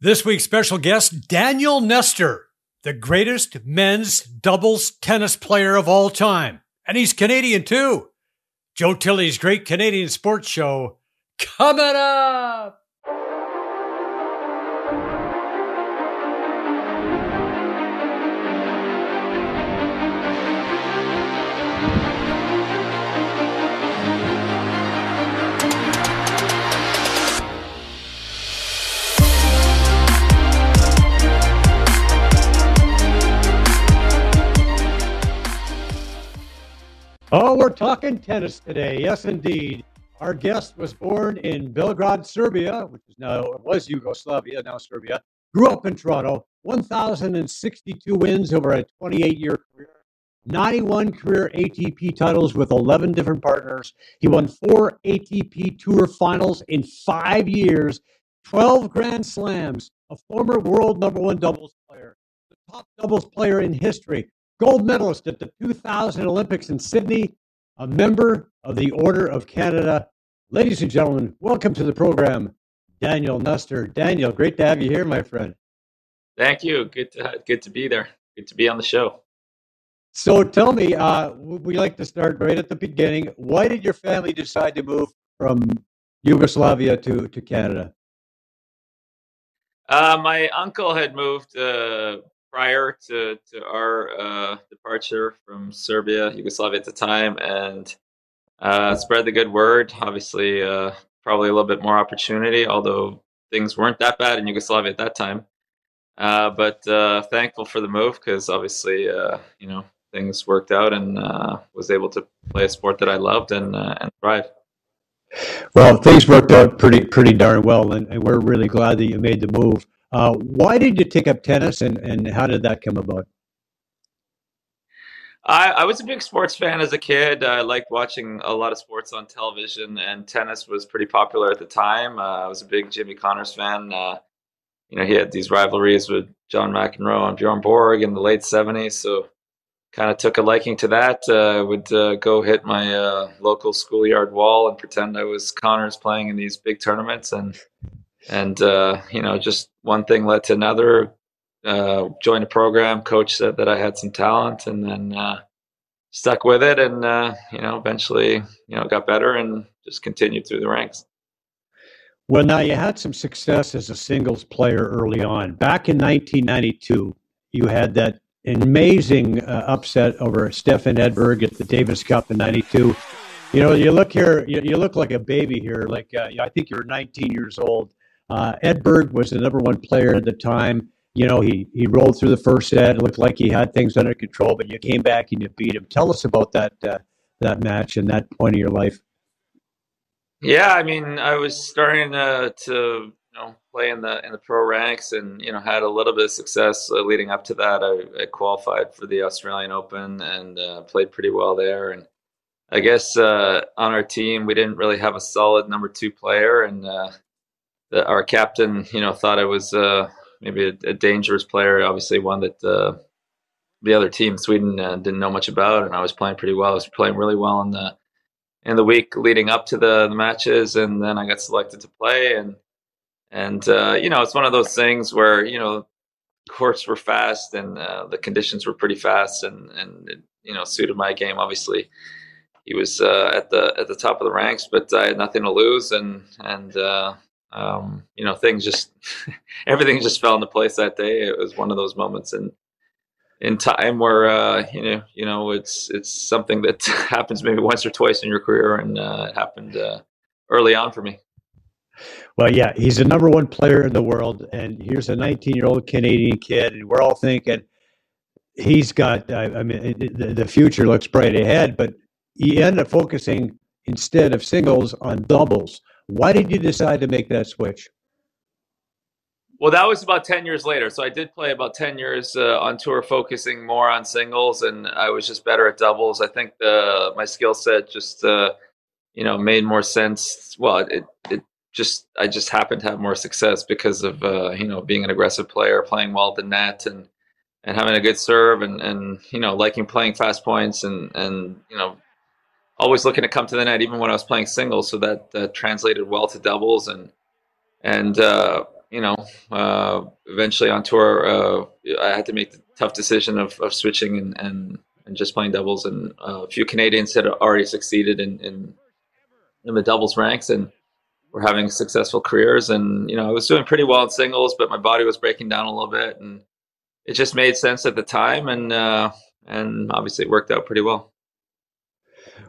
This week's special guest, Daniel Nestor, the greatest men's doubles tennis player of all time. And he's Canadian too. Joe Tilley's Great Canadian Sports Show coming up. Oh, we're talking tennis today. Yes, indeed. Our guest was born in Belgrade, Serbia, which is now it was Yugoslavia, now Serbia. Grew up in Toronto. 1,062 wins over a 28-year career. 91 career ATP titles with 11 different partners. He won four ATP Tour finals in five years, 12 Grand Slams, a former world number one doubles player, the top doubles player in history, gold medalist at the 2000 Olympics in Sydney, a member of the Order of Canada. Ladies and gentlemen, welcome to the program, Daniel Nestor. Daniel, great to have you here, my friend. Thank you. Good to good to be there. Good to be on the show. So tell me, uh, we like to start right at the beginning. Why did your family decide to move from Yugoslavia to, to Canada? Uh, my uncle had moved uh, prior to, to our uh, departure from Serbia, Yugoslavia at the time, and uh, spread the good word. Obviously, uh, probably a little bit more opportunity, although things weren't that bad in Yugoslavia at that time. Uh, but uh, thankful for the move because obviously, uh, you know, things worked out and was able to play a sport that I loved and and thrive. Well, things worked out pretty pretty darn well, and, and we're really glad that you made the move. Uh, why did you take up tennis, and, and how did that come about? I, I, was a big sports fan as a kid. I liked watching a lot of sports on television, and tennis was pretty popular at the time. Uh, I was a big Jimmy Connors fan. Uh, you know, he had these rivalries with John McEnroe and Bjorn Borg in the late '70s, so kind of took a liking to that. Uh, would uh, go hit my uh, local schoolyard wall and pretend I was Connors playing in these big tournaments, and and uh, you know, just one thing led to another. Uh, joined a program. Coach said that I had some talent, and then uh, stuck with it. And uh, you know, eventually, you know, got better and just continued through the ranks. Well, now you had some success as a singles player early on. Back in 1992, you had that amazing uh, upset over Stefan Edberg at the Davis Cup in '92. You know, you look here, you, you, look like a baby here. Like uh, I think you're 19 years old, uh, Edberg was the number one player at the time. You know, he he rolled through the first set. It looked like he had things under control, but you came back and you beat him. Tell us about that uh, that match and that point of your life. Yeah, I mean, I was starting to, to you know play in the in the pro ranks, and you know had a little bit of success uh, leading up to that. I, I, qualified for the Australian Open and uh, played pretty well there. And I guess uh, on our team, we didn't really have a solid number two player, and uh, the, our captain, you know, thought I was uh, maybe a, a, dangerous player. Obviously, one that uh, the other team, Sweden, uh, didn't know much about, and I was playing pretty well. I was playing really well in the in the week leading up to the, the matches, and then I got selected to play. and And uh, you know, it's one of those things where you know, courts were fast and uh, the conditions were pretty fast, and and it, you know, suited my game. Obviously, he was uh, at the at the top of the ranks, but I had nothing to lose, and and um, you know, things just everything just fell into place that day. It was one of those moments in in time where uh, you know, you know, it's it's something that happens maybe once or twice in your career, and uh, it happened uh, early on for me. Well, yeah, he's the number one player in the world, and here's a 19 year old Canadian kid, and we're all thinking he's got. I, mean, the, the future looks bright ahead, but he ended up focusing instead of singles on doubles why did you decide to make that switch? Well, that was about 10 years later. So I did play about 10 years uh, on tour, focusing more on singles, and I was just better at doubles. I think the, my skill set just, uh, you know, made more sense. Well, it, it just, I just happened to have more success because of, uh, you know, being an aggressive player, playing well at the net and, and having a good serve and, and, you know, liking playing fast points and, and, you know, always looking to come to the net, even when I was playing singles. So that, that translated well to doubles, and and uh, you know, uh, eventually on tour, uh, I had to make the tough decision of, of switching and, and, and just playing doubles. And uh, a few Canadians had already succeeded in, in, in the doubles ranks and were having successful careers. And, you know, I was doing pretty well in singles, but my body was breaking down a little bit. And it just made sense at the time. And, uh, and obviously it worked out pretty well.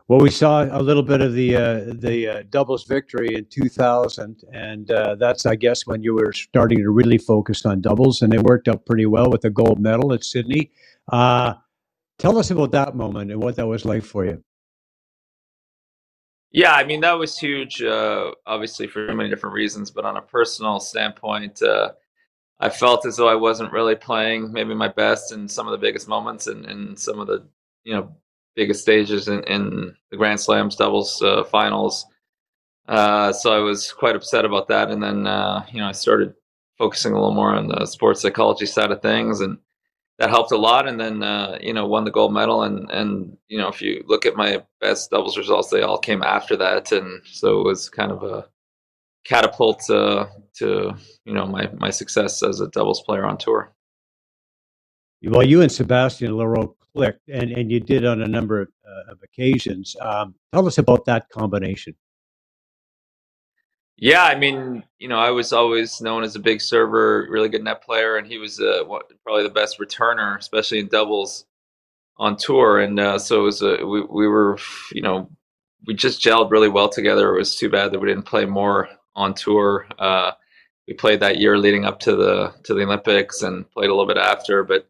Well, we saw a little bit of the uh, the uh, doubles victory in 2000, and uh, that's, I guess, when you were starting to really focus on doubles, and it worked out pretty well with the gold medal at Sydney. Uh, tell us about that moment and what that was like for you. Yeah, I mean that was huge. Uh, obviously, for many different reasons, but on a personal standpoint, uh, I felt as though I wasn't really playing maybe my best in some of the biggest moments and, and some of the you know biggest stages in, in the Grand Slams doubles uh, finals. Uh, so I was quite upset about that, and then uh, you know I started focusing a little more on the sports psychology side of things, and that helped a lot. And then uh, you know won the gold medal, and and you know if you look at my best doubles results, they all came after that, and so it was kind of a catapult to, to you know my my success as a doubles player on tour. Well, you and Sébastien Lareau clicked, and, and you did on a number of, uh, of occasions. Um, tell us about that combination. Yeah, I mean, you know, I was always known as a big server, really good net player, and he was uh, probably the best returner, especially in doubles on tour. And uh, so it was a, we, we were, you know, we just gelled really well together. It was too bad that we didn't play more on tour. Uh, we played that year leading up to the to the Olympics and played a little bit after, but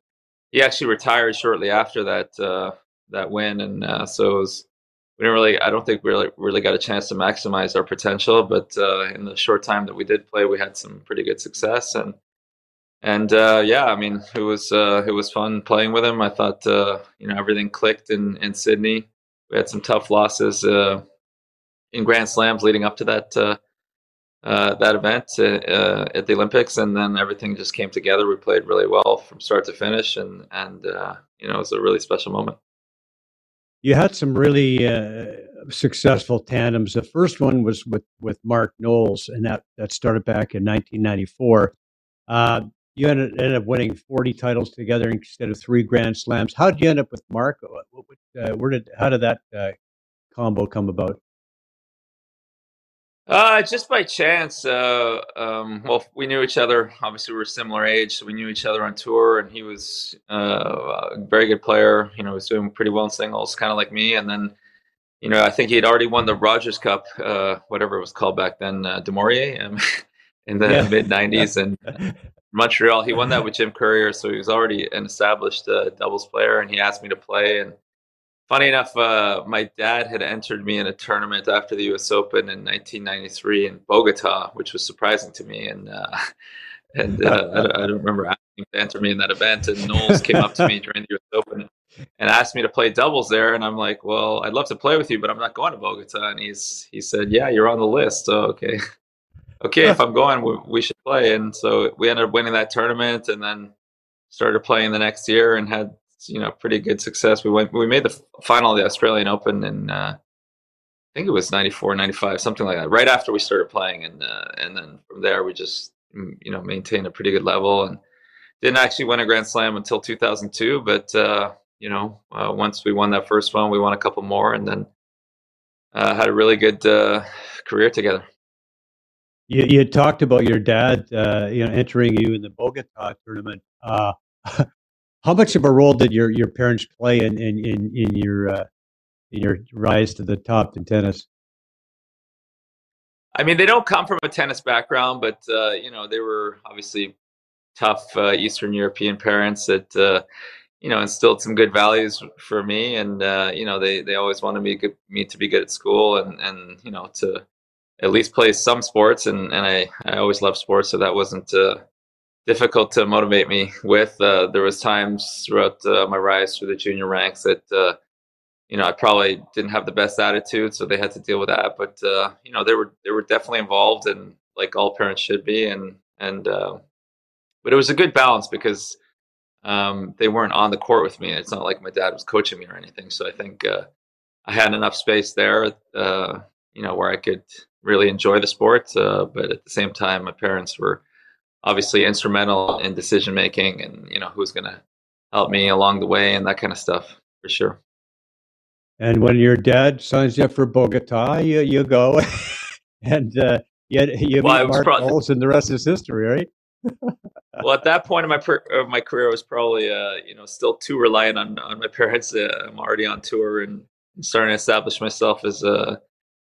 he actually retired shortly after that uh, that win, and uh, so it was, we didn't really. I don't think we really really got a chance to maximize our potential, but uh, in the short time that we did play, we had some pretty good success, and and uh, yeah, I mean, it was uh, it was fun playing with him. I thought uh, you know everything clicked in in Sydney. We had some tough losses in Grand Slams leading up to that uh, that event uh, uh, at the Olympics, and then everything just came together. We played really well from start to finish, and and uh, you know it was a really special moment. You had some really uh, successful tandems. The first one was with with Mark Knowles, and that that started back in 1994. Uh, you ended, ended, up winning 40 titles together instead of three Grand Slams. How did you end up with Mark? where did how did that combo come about? Uh, just by chance. Uh, um, well, we knew each other. Obviously, we were similar age, so we knew each other on tour. And he was uh, a very good player. You know, was doing pretty well in singles, kind of like me. And then, you know, I think he had already won the Rogers Cup, uh, whatever it was called back then, uh, du Maurier, um, in the yeah. mid '90s, and Montreal. He won that with Jim Courier, so he was already an established uh, doubles player. And he asked me to play, and funny enough, uh, my dad had entered me in a tournament after the U.S. Open in 1993 in Bogota, which was surprising to me. And uh, and uh, I, I, don't remember asking to enter me in that event. And Knowles came up to me during the U.S. Open and asked me to play doubles there. And I'm like, well, I'd love to play with you, but I'm not going to Bogota. And he's he said, yeah, you're on the list. So okay, okay, if I'm going, we, we should play. And so we ended up winning that tournament, and then started playing the next year and had you know pretty good success. We went we made the final of the Australian Open in uh, I think it was 94, 95, something like that. Right after we started playing, and uh, and then from there we just mm, you know maintained a pretty good level and didn't actually win a Grand Slam until 2002. But uh, you know uh, once we won that first one, we won a couple more, and then uh, had a really good uh, career together. You, you talked about your dad, uh you know, entering you in the Bogota tournament. How much of a role did your, your parents play in in in, in your uh, in your rise to the top in tennis? I mean, they don't come from a tennis background, but uh, you know, they were obviously tough uh, Eastern European parents that uh, you know instilled some good values for me, and uh, you know, they they always wanted me good, me to be good at school, and and you know to at least play some sports, and and I I always loved sports, so that wasn't uh, difficult to motivate me with. Uh, there was times throughout uh, my rise through the junior ranks that uh, you know I probably didn't have the best attitude, so they had to deal with that. But uh, you know they were they were definitely involved, and like all parents should be. And and uh, but it was a good balance because um, they weren't on the court with me. It's not like my dad was coaching me or anything. So I think uh, I had enough space there, you know, where I could really enjoy the sport. but at the same time, my parents were obviously instrumental in decision making and you know who's going to help me along the way and that kind of stuff for sure. And when your dad signs you up for Bogota, you you go, and uh, you you well, meet Mark probably, and the rest is history, right? well, at that point of my per- of my career, I was probably uh, you know still too reliant on on my parents. Uh, I'm already on tour and starting to establish myself as a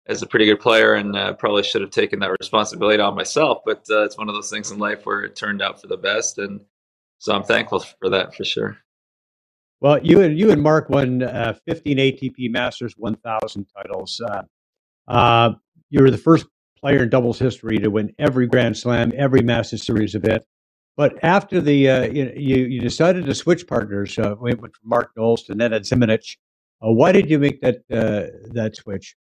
as a pretty good player, and uh, probably should have taken that responsibility on myself. But uh, it's one of those things in life where it turned out for the best, and so I'm thankful for that for sure. Well, you and you and Mark won uh, 15 ATP Masters 1000 titles. Uh, uh, you were the first player in doubles history to win every Grand Slam, every Masters Series event. But after the uh, you, you decided to switch partners, uh, went from Mark Knowles to Nenad Zimonjic. Uh, why did you make that that switch?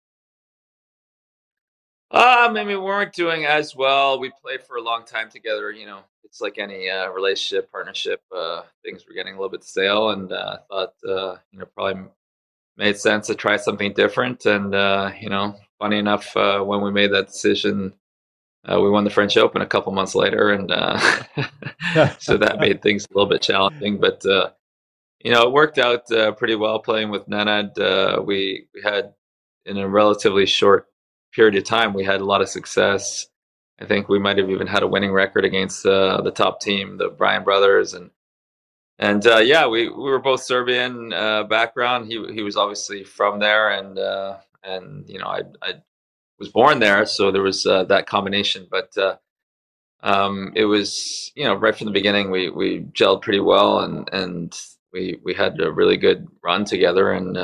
Um, I mean, we weren't doing as well. We played for a long time together. You know, it's like any uh, relationship, partnership. Uh, things were getting a little bit stale, and uh, thought uh, you know probably made sense to try something different. And uh, you know, funny enough, uh, when we made that decision, uh, we won the French Open a couple months later, and uh, so that made things a little bit challenging. But uh, you know, it worked out uh, pretty well playing with Nenad. Uh, we we had in a relatively short period of time, we had a lot of success. I think we might have even had a winning record against uh, the top team, the Bryan brothers, and and uh, yeah, we, we were both Serbian uh, background. He he was obviously from there, and uh, and you know I I was born there, so there was uh, that combination. But uh, um, it was you know right from the beginning we we gelled pretty well, and and we we had a really good run together, and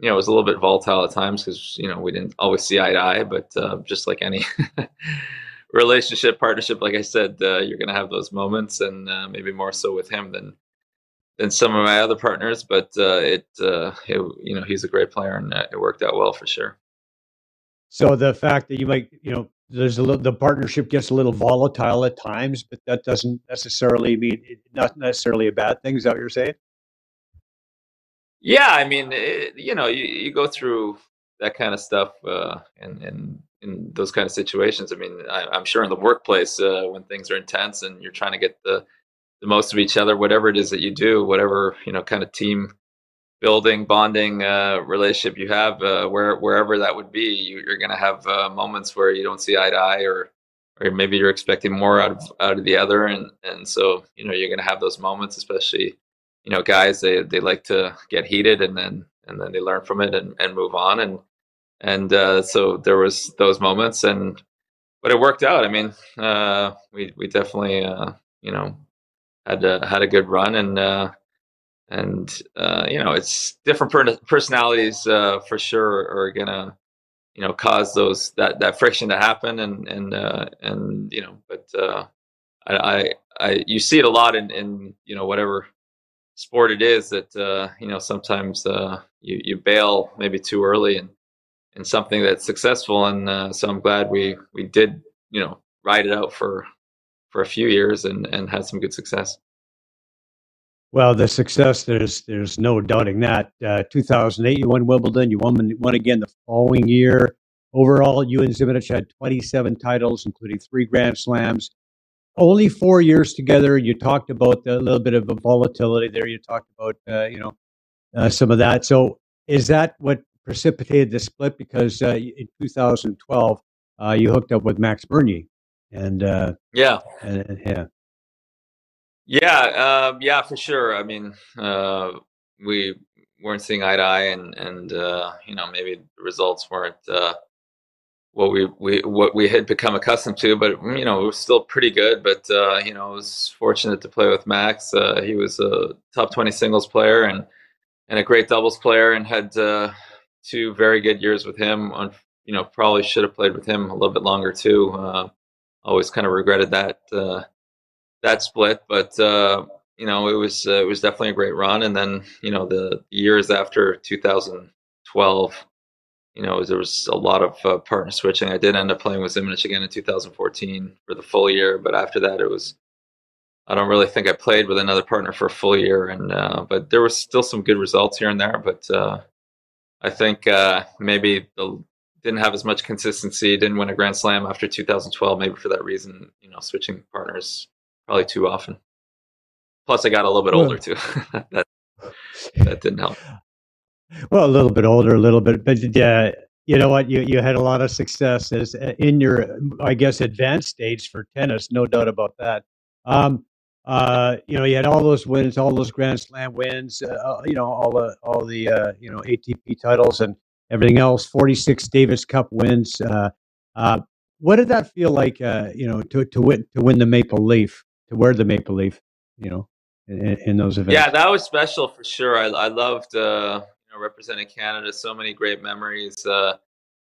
you know, it was a little bit volatile at times because you know we didn't always see eye to eye. But uh, just like any relationship, partnership, like I said, uh, you're going to have those moments, and uh, maybe more so with him than than some of my other partners. But uh, it, uh, it, you know, he's a great player, and uh, it worked out well for sure. So the fact that you might, you know, there's a little, the partnership gets a little volatile at times, but that doesn't necessarily mean not necessarily a bad thing. Is that what you're saying? Yeah, I mean, it, you know, you, you go through that kind of stuff uh, and and in those kind of situations. I mean, I, am sure in the workplace uh, when things are intense and you're trying to get the the most of each other, whatever it is that you do, whatever you know, kind of team building, bonding uh, relationship you have, uh, where wherever that would be, you, are going to have uh, moments where you don't see eye to eye, or or maybe you're expecting more out of out of the other, and and so you know you're going to have those moments, especially you know, guys they they like to get heated and then and then they learn from it and, and move on and and uh, so there was those moments and but it worked out. I mean, uh, we we definitely uh, you know had a, had a good run and uh, and uh, you know it's different per- personalities uh, for sure are gonna you know cause those that that friction to happen and and and you know but I, I I you see it a lot in in you know whatever sport it is that uh, you know sometimes uh, you you bail maybe too early and in something that's successful, and uh, so I'm glad we we did you know ride it out for for a few years and and had some good success. Well, the success there's there's no doubting that. Uh, 2008, you won Wimbledon. You won won again the following year. Overall, you and Zimonjic had 27 titles, including three Grand Slams only four years together. You talked about a little bit of a volatility there. You talked about uh, you know uh, some of that. So is that what precipitated the split? Because uh, in 2012 uh, you hooked up with Max Mirnyi, and uh, yeah, and, and, yeah, yeah, um, yeah, for sure. I mean, uh, we weren't seeing eye to eye, and and you know maybe the results weren't what we, we what we had become accustomed to, but you know it was still pretty good. But uh, you know, I was fortunate to play with Max. Uh, he was a top twenty singles player and and a great doubles player, and had uh, two very good years with him. On you know, probably should have played with him a little bit longer too. Uh, always kind of regretted that uh, that split, but uh, you know, it was it was definitely a great run. And then you know, the years after 2012 you know, there was a lot of uh, partner switching. I did end up playing with Zimonjic again in 2014 for the full year, but after that, it was. I don't really think I played with another partner for a full year, and uh, but there was still some good results here and there. But uh, I think uh, maybe the didn't have as much consistency. Didn't win a Grand Slam after 2012. Maybe for that reason, you know, switching partners probably too often. Plus, I got a little bit older too. that that didn't help. Well, a little bit older, a little bit, but yeah, you know what? You you had a lot of success as uh, in your, I guess, advanced stage for tennis. No doubt about that. Um, uh, you know, you had all those wins, all those Grand Slam wins. Uh, you know, all the all the uh, you know ATP titles and everything else. Forty six Davis Cup wins. Uh, uh, what did that feel like? Uh, you know, to to win to win the Maple Leaf, to wear the Maple Leaf. You know, in, in those events. Yeah, that was special for sure. I, I loved uh, know representing Canada. So many great memories. Uh,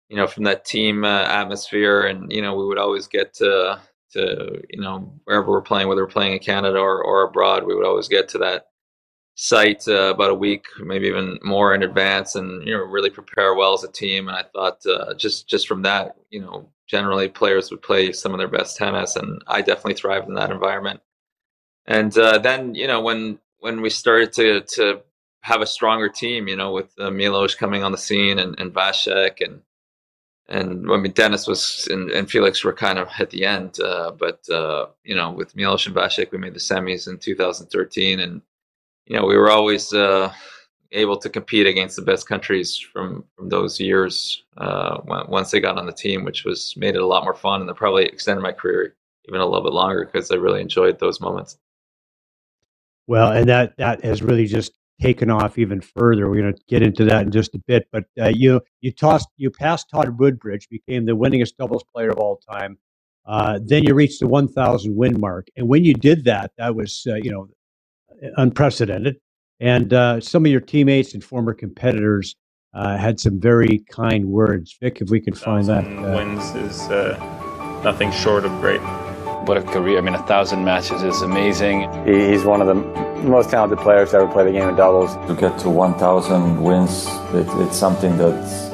you know, from that team uh, atmosphere, and you know, we would always get to to you know wherever we're playing, whether we're playing in Canada or or abroad, we would always get to that site uh, about a week, maybe even more in advance, and you know, really prepare well as a team. And I thought uh, just just from that, you know, generally players would play some of their best tennis, and I definitely thrived in that environment and uh, then you know when when we started to to have a stronger team, you know, with uh, Milos coming on the scene and, and Vasek and and I mean Dennis was and, and Felix were kind of at the end, uh, but uh, you know with Milos and Vasek we made the semis in 2013, and you know we were always uh, able to compete against the best countries from from those years uh, once they got on the team, which was made it a lot more fun and that probably extended my career even a little bit longer because I really enjoyed those moments. Well, and that that has really just taken off even further. We're going to get into that in just a bit. But uh, you you tossed you passed Todd Woodbridge, became the winningest doubles player of all time. Uh, then you reached the 1,000 win mark, and when you did that, that was uh, you know unprecedented. And uh, some of your teammates and former competitors uh, had some very kind words. Vic, if we can find that. uh, wins is uh, nothing short of great. What a career. I mean, a thousand matches is amazing. He's one of the most talented players to ever play the game of doubles. To get to 1,000 wins, it, it's something that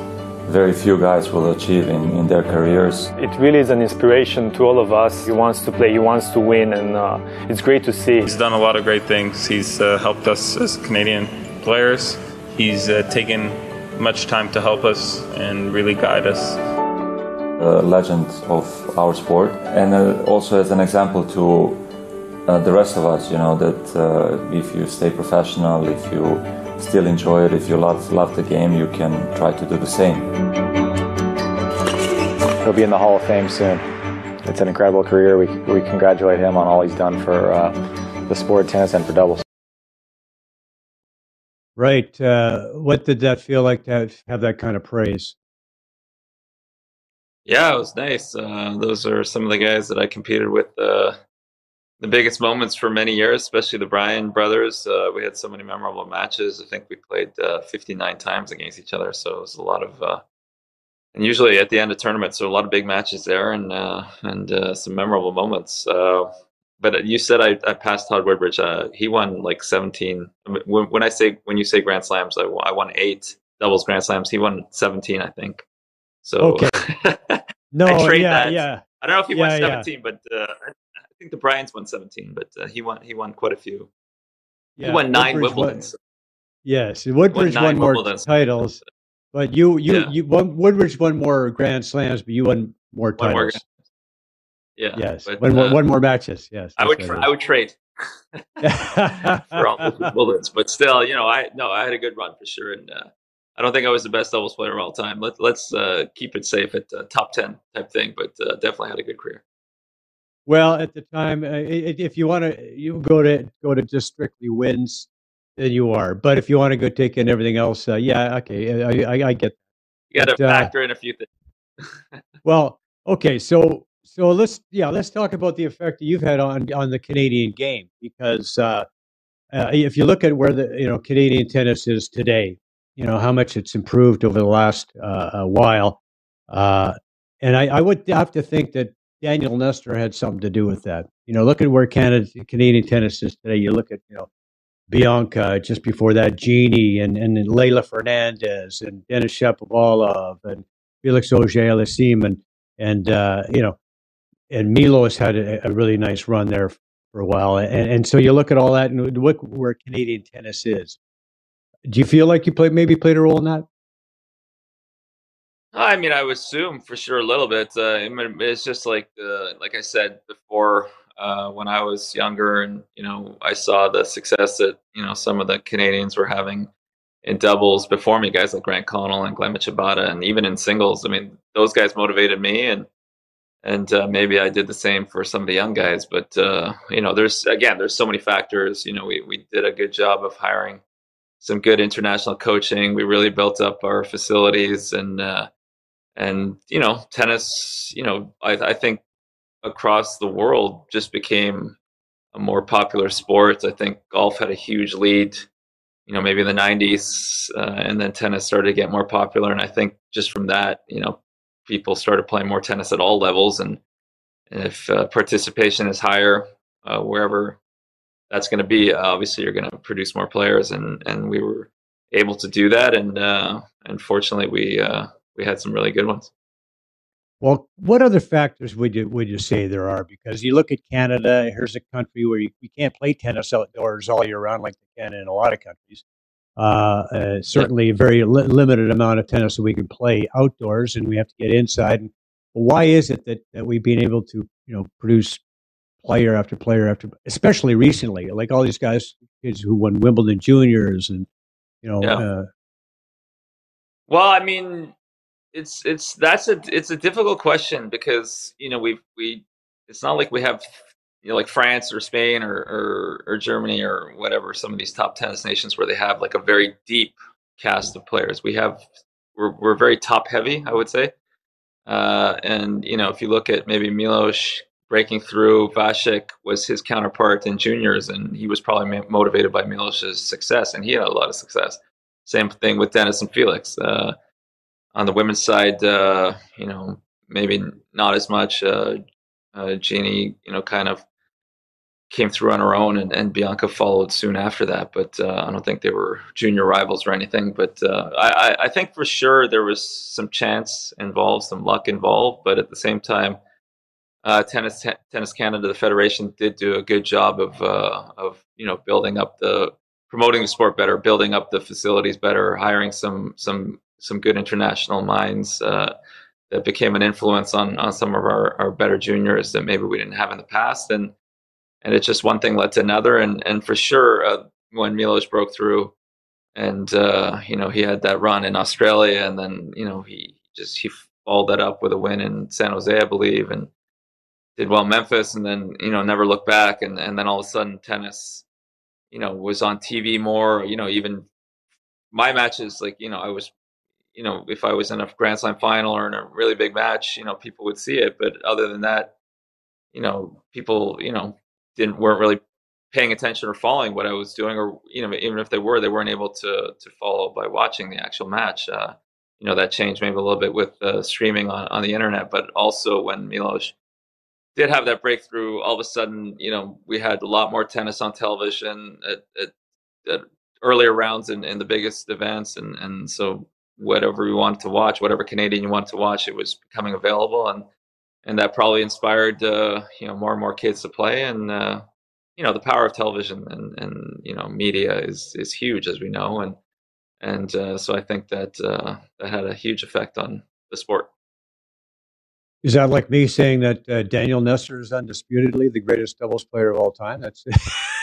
very few guys will achieve in, in their careers. It really is an inspiration to all of us. He wants to play, he wants to win, and uh, it's great to see. He's done a lot of great things. He's uh, helped us as Canadian players. He's uh, taken much time to help us and really guide us. A legend of our sport, and uh, also as an example to uh, the rest of us, you know, that uh, if you stay professional, if you still enjoy it, if you love, love the game, you can try to do the same. He'll be in the Hall of Fame soon. It's an incredible career. We, we congratulate him on all he's done for uh, the sport of tennis and for doubles. right. Uh, what did that feel like to have, have that kind of praise? Yeah, it was nice. Uh, those are some of the guys that I competed with uh, the biggest moments for many years, especially the Bryan brothers. Uh, we had so many memorable matches. I think we played uh, 59 times against each other, so it was a lot of. Uh, and usually at the end of tournaments, there are a lot of big matches there, and uh, and uh, some memorable moments. Uh, but you said I, I passed Todd Woodbridge. Uh, he won like 17. When, when I say when you say Grand Slams, I, won- I won eight doubles Grand Slams. He won 17, I think. So Okay. No, yeah, that. yeah. I don't know if he won Yeah, yeah. 17, but uh, think the Bryans won 17, but uh, he won he won quite a few. yeah. he won nine Woodbridge won- Wimbledons. Yes, Woodbridge won, nine more titles, but you you Yeah. you won, Woodbridge won more Grand Slams, but you won more One more titles. Yeah. yes, but, one, more, uh, one more matches. Yes, I would tra- I would trade for all. Wimbledons, but still, you know, I no, I had a good run for sure, and uh, I don't think I was the best doubles player of all time. Let, let's uh, keep it safe at uh, top 10 type thing, but uh, definitely had a good career. Well, at the time, uh, if you want to, you go to go to just strictly wins, then you are. But if you want to go take in everything else, uh, yeah, okay, I, I, I get You got to uh, factor in a few things. Well, okay, so so let's yeah, let's talk about the effect that you've had on on the Canadian game because uh, uh, if you look at where the you know Canadian tennis is today, you know how much it's improved over the last uh, while, uh, and I, I would have to think that Daniel Nestor had something to do with that. You know, look at where Canada Canadian tennis is today. You look at you know Bianca just before that, Genie and and Leylah Fernandez and Denis Shapovalov and Felix Auger-Aliassime and and uh, you know and Milos had a, a really nice run there for a while, and, and so you look at all that and look where Canadian tennis is. Do you feel like you played maybe played a role in that? I mean, I would assume for sure a little bit. Uh, it's just like uh, like I said before. uh, when I was younger, and you know, I saw the success that you know some of the Canadians were having in doubles before me, guys like Grant Connell and Glenn Michibata, and even in singles. I mean, those guys motivated me, and and uh, maybe I did the same for some of the young guys. But uh, you know, there's again, there's so many factors. You know, we we did a good job of hiring some good international coaching. We really built up our facilities, and uh, and you know, tennis. You know, I, I think across the world just became a more popular sport. I think golf had a huge lead you know maybe in the 90s uh, and then tennis started to get more popular and i think just from that you know people started playing more tennis at all levels and if uh, participation is higher uh, wherever that's going to be obviously you're going to produce more players and and we were able to do that and uh, unfortunately we uh, we had some really good ones well, what other factors would you would you say there are? Because you look at Canada, here's a country where you, you can't play tennis outdoors all year round like they can in a lot of countries. Uh, uh, certainly, a very li- limited amount of tennis that we can play outdoors, and we have to get inside. And why is it that, that we've been able to, you know, produce player after player after, especially recently, like all these guys, kids who won Wimbledon juniors, and you know. Yeah. Uh, well, I mean, it's it's that's a it's a difficult question because you know we we it's not like we have you know like France or Spain or, or or Germany or whatever some of these top tennis nations where they have like a very deep cast of players. We have we're we're very top heavy, I would say. Uh, and you know if you look at maybe Milos breaking through, Vasek was his counterpart in juniors, and he was probably motivated by Milos's success, and he had a lot of success. Same thing with Denis and Felix. Uh, on the women's side, uh, you know, maybe not as much. Uh, uh, Genie, you know, kind of came through on her own, and, and Bianca followed soon after that. But uh, I don't think they were junior rivals or anything. But uh, I, I think for sure there was some chance involved, some luck involved. But at the same time, uh, tennis t- Tennis Canada, the federation, did do a good job of uh, of you know building up the promoting the sport better, building up the facilities better, hiring some some some good international minds uh, that became an influence on on some of our, our better juniors that maybe we didn't have in the past. And and it's just one thing led to another. And and for sure uh, when Milos broke through and uh, you know he had that run in Australia and then you know he just he followed that up with a win in San Jose I believe and did well Memphis and then you know never looked back. And and then all of a sudden tennis you know was on TV more you know even my matches like you know I was you know, if I was in a Grand Slam final or in a really big match, you know, people would see it. But other than that, you know, people, you know, didn't weren't really paying attention or following what I was doing, or you know, even if they were, they weren't able to to follow by watching the actual match. Uh, you know, that changed maybe a little bit with uh, streaming on on the internet, but also when Milos did have that breakthrough, all of a sudden, you know, we had a lot more tennis on television at, at, at earlier rounds in, in the biggest events, and and so whatever you wanted to watch, whatever Canadian you wanted to watch, it was becoming available, and and that probably inspired uh, you know more and more kids to play. And uh, you know the power of television and and you know media is is huge, as we know, and and uh, so I think that uh, that had a huge effect on the sport. Is that like me saying that uh, Daniel Nestor is undisputedly the greatest doubles player of all time? That's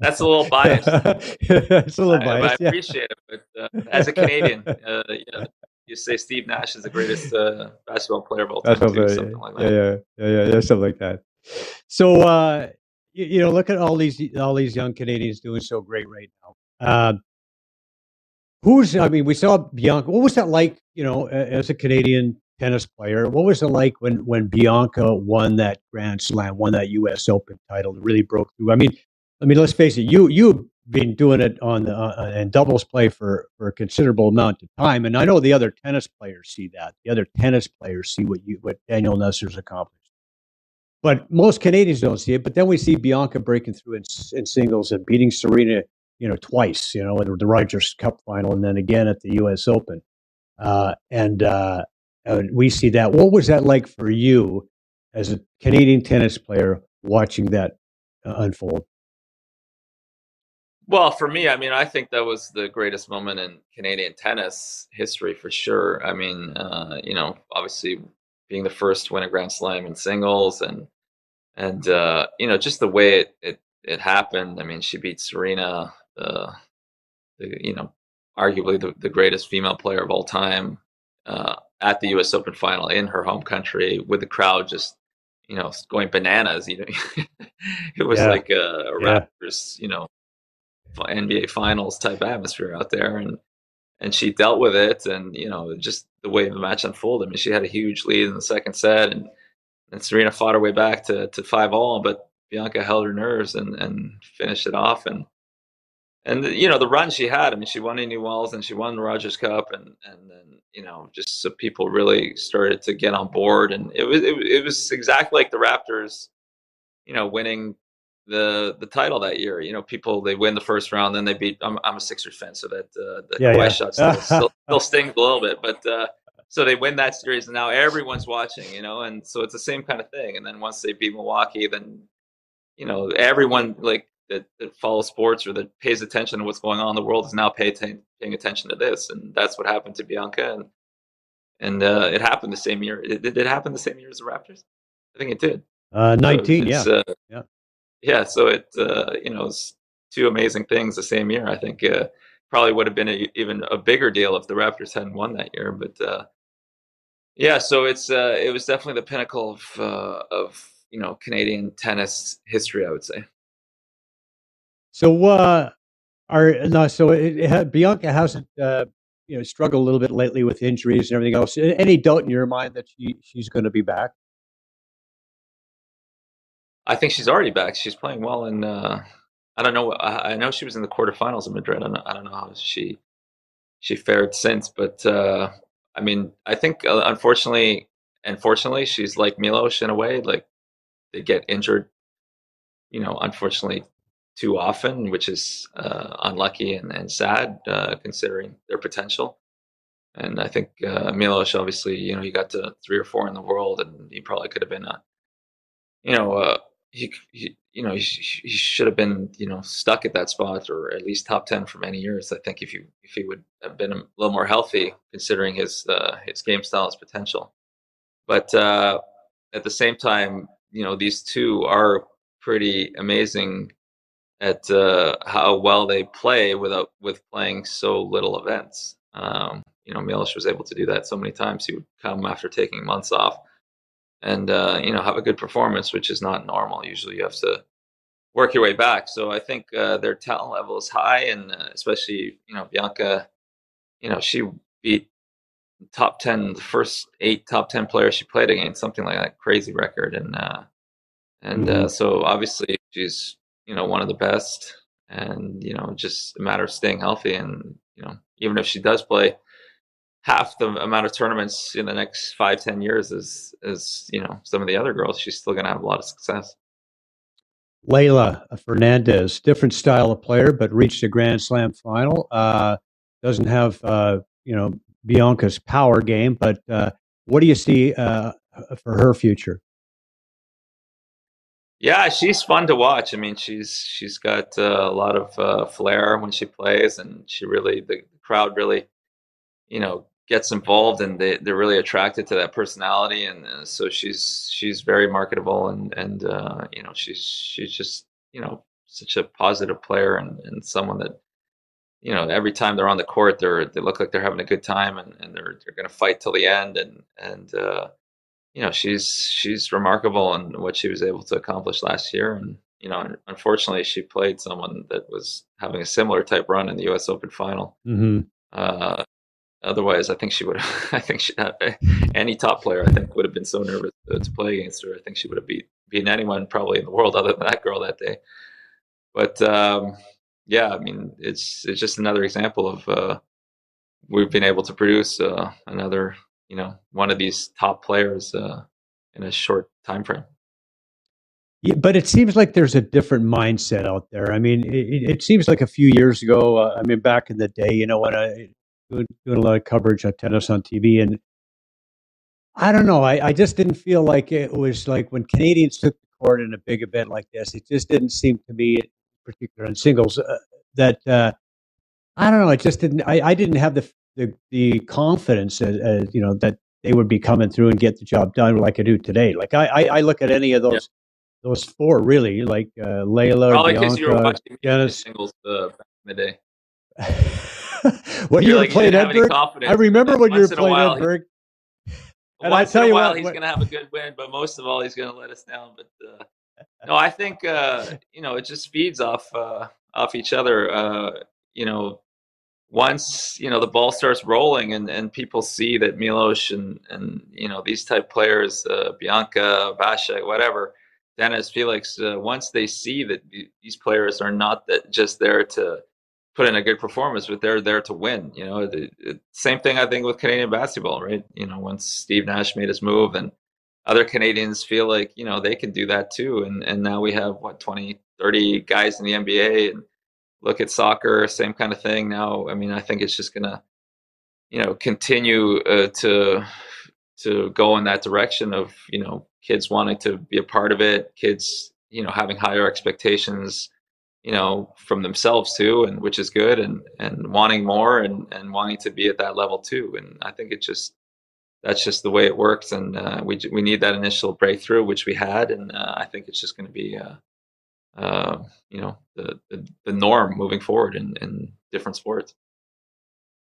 That's a little biased. it's a little biased. I, I appreciate it, but uh, as a Canadian, uh, you, know, you, say Steve Nash is the greatest uh, basketball player of all time, too, yeah, something like that. Yeah, yeah, yeah, yeah, something like that. So, uh, you, you, know, look at all these all these young Canadians doing so great right now. Uh, who's? I mean, we saw Bianca. What was that like? You know, as a Canadian tennis player. What was it like when when Bianca won that Grand Slam, won that U.S. Open title, really broke through? I mean, I mean, let's face it. You you've been doing it on the uh, and doubles play for for a considerable amount of time, and I know the other tennis players see that. The other tennis players see what you what Daniel Nestor's accomplished, but most Canadians don't see it. But then we see Bianca breaking through in, in singles and beating Serena, you know, twice. You know, in the Rogers Cup final, and then again at the U.S. Open. Uh, and uh, we see that. What was that like for you as a Canadian tennis player watching that uh, unfold? Well, for me, I mean, I think that was the greatest moment in Canadian tennis history for sure. I mean, uh, you know, obviously being the first to win a Grand Slam in singles and and uh, you know, just the way it, it it happened. I mean, she beat Serena, uh, the, you know, arguably the, the greatest female player of all time, uh, at the U.S. Open final in her home country with the crowd just, you know, going bananas. You know, it was Yeah. like a, a Yeah. Raptors, you know, NBA Finals type atmosphere out there, and and she dealt with it, and you know, just the way the match unfolded. I mean, she had a huge lead in the second set, and and Serena fought her way back to to five all, but Bianca held her nerves and and finished it off, and and you know the run she had. I mean, she won Indian Wells and she won the Rogers Cup, and and then you know just so people really started to get on board, and it was it, it was exactly like the Raptors, you know, winning the the title that year. You know, people they win the first round, then they beat. I'm I'm a Sixers fan, so that uh, the Yeah, Kawhi yeah. shot still, still, still stings a little bit, but. uh so they win that series, and now everyone's watching, you know, and so it's the same kind of thing. And then once they beat Milwaukee, then you know everyone like that, that follows sports or that pays attention to what's going on in the world is now pay atten- paying attention to this, and that's what happened to Bianca, and and uh, it happened the same year. Did did it happen the same year as the Raptors? I think it did. Uh, So 19, yeah. uh, Yeah. Yeah. So it uh, you know it's two amazing things the same year. I think uh, probably would have been a, even a bigger deal if the Raptors hadn't won that year. But uh, yeah, so it's uh, it was definitely the pinnacle of uh, of you know Canadian tennis history. I would say. So, uh, are no, so it, it, Bianca hasn't, uh, you know, struggled a little bit lately with injuries and everything else. Any doubt in your mind that she she's going to be back? I think she's already back. She's playing well, and uh, I don't know. I, I know she was in the quarterfinals in Madrid. I don't, I don't know how she she fared since, but uh, I mean, I think uh, unfortunately, unfortunately, she's like Milos in a way. Like they get injured, you know, unfortunately, too often, which is uh, unlucky and, and sad uh, considering their potential. And I think uh, Milos, obviously, you know, he got to three or four in the world, and he probably could have been a you know, uh, he, he, you know, he, he should have been, you know, stuck at that spot or at least top ten for many years. I think if you if he would have been a little more healthy, considering his uh, his game style, his potential. But uh, at the same time, you know, these two are pretty amazing at uh, how well they play without with playing so little events. Um, you know, Milos was able to do that so many times. He would come after taking months off and uh, you know have a good performance, which is not normal. Usually, you have to work your way back. So I think uh, their talent level is high, and uh, especially you know Bianca, you know she beat top ten, the first eight top ten players she played against, something like that crazy record, and uh, and uh, so obviously she's you know one of the best, and you know just a matter of staying healthy, and you know even if she does play half the amount of tournaments in the next five ten years as as you know some of the other girls she's still going to have a lot of success Leylah Fernandez, different style of player, but reached a Grand Slam final. Uh, doesn't have, uh, you know, Bianca's power game, but uh, what do you see uh, for her future? yeah she's fun to watch i mean she's she's got uh, a lot of uh, flair when she plays and she really the crowd really you know gets involved and they, they're really attracted to that personality and uh, so she's she's very marketable and and uh, you know she's she's just you know such a positive player and, and someone that you know every time they're on the court they're they look like they're having a good time and, and they're they're going to fight till the end and and uh, you know she's she's remarkable in what she was able to accomplish last year and you know unfortunately she played someone that was having a similar type run in the U.S. Open final Mm-hmm. uh, otherwise, I think she would. have I think she, uh, any top player, I think, would have been so nervous to, play against her. I think she would have beat beaten anyone probably in the world other than that girl that day. But um, yeah, I mean, it's it's just another example of uh, we've been able to produce uh, another, you know, one of these top players uh, in a short time frame. Yeah, but it seems like there's a different mindset out there. I mean, it, it seems like a few years ago. Uh, I mean, back in the day, you know, when I doing, doing a lot of coverage of tennis on TV, and I don't know, I, I just didn't feel like it was like when Canadians took the court in a big event like this. It just didn't seem to me, particularly in singles, uh, that uh, I don't know. It just didn't. I, I didn't have the the, the confidence, uh, uh, you know, that they would be coming through and get the job done like I do today. Like I, I, I look at any of those those four really, like uh, Leylah, Probably because you were watching Dennis. singles uh, back in the day. when You're you were like, playing didn't have any Edinburgh, confidence. I remember when you were Once in a playing while, he- Edinburgh. And I tell you while, what, he's going to have a good win, but most of all, he's going to let us down. But uh, no, I think uh, you know it just feeds off uh, off each other. Uh, you know, once you know the ball starts rolling and, and people see that Milos and and you know these type players, uh, Bianca, Basha, whatever, Dennis, Felix, uh, once they see that these players are not that just there to put in a good performance, but they're there to win. You know, the, the same thing I think with Canadian basketball, right? You know, once Steve Nash made his move and other Canadians feel like, you know, they can do that too. And, and now we have what, 20, 30 guys in the NBA and look at soccer, same kind of thing. Now, I mean, I think it's just going to, you know, continue uh, to, to go in that direction of, you know, kids wanting to be a part of it, kids, you know, having higher expectations, you know from themselves too and which is good and and wanting more and and wanting to be at that level too and i think it just that's just the way it works and uh, we we need that initial breakthrough which we had and uh, i think it's just going to be uh, uh, you know the, the the norm moving forward in in different sports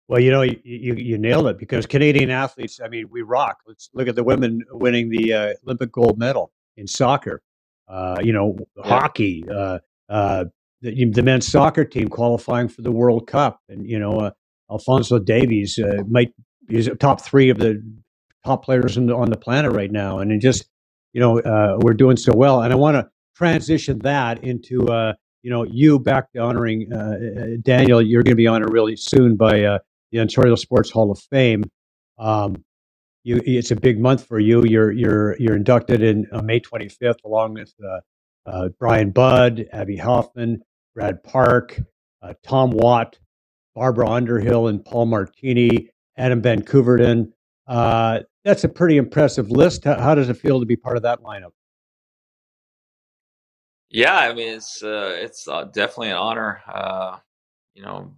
Well, you know, you, you, you nailed it because Canadian athletes, I mean, we rock. Let's look at the women winning the uh, Olympic gold medal in soccer, uh, you know, Yeah. hockey, uh, uh, the, the men's soccer team qualifying for the World Cup. And, you know, uh, Alfonso Davies uh, might is top three of the top players the, on the planet right now. And just, you know, uh, we're doing so well. And I want to transition that into, uh, you know, you back to honoring uh, uh, Daniel. You're going to be honored really soon by the Ontario Sports Hall of Fame. Um, you, it's a big month for you. You're you're you're inducted in May 25th, along with uh, Brian Budd, Abby Hoffman, Brad Park, uh, Tom Watt, Barbara Underhill, and Paul Martini, Adam Van Koeverden. Uh, that's a pretty impressive list. How, how does it feel to be part of that lineup? yeah i mean it's uh, it's uh, definitely an honor uh, you know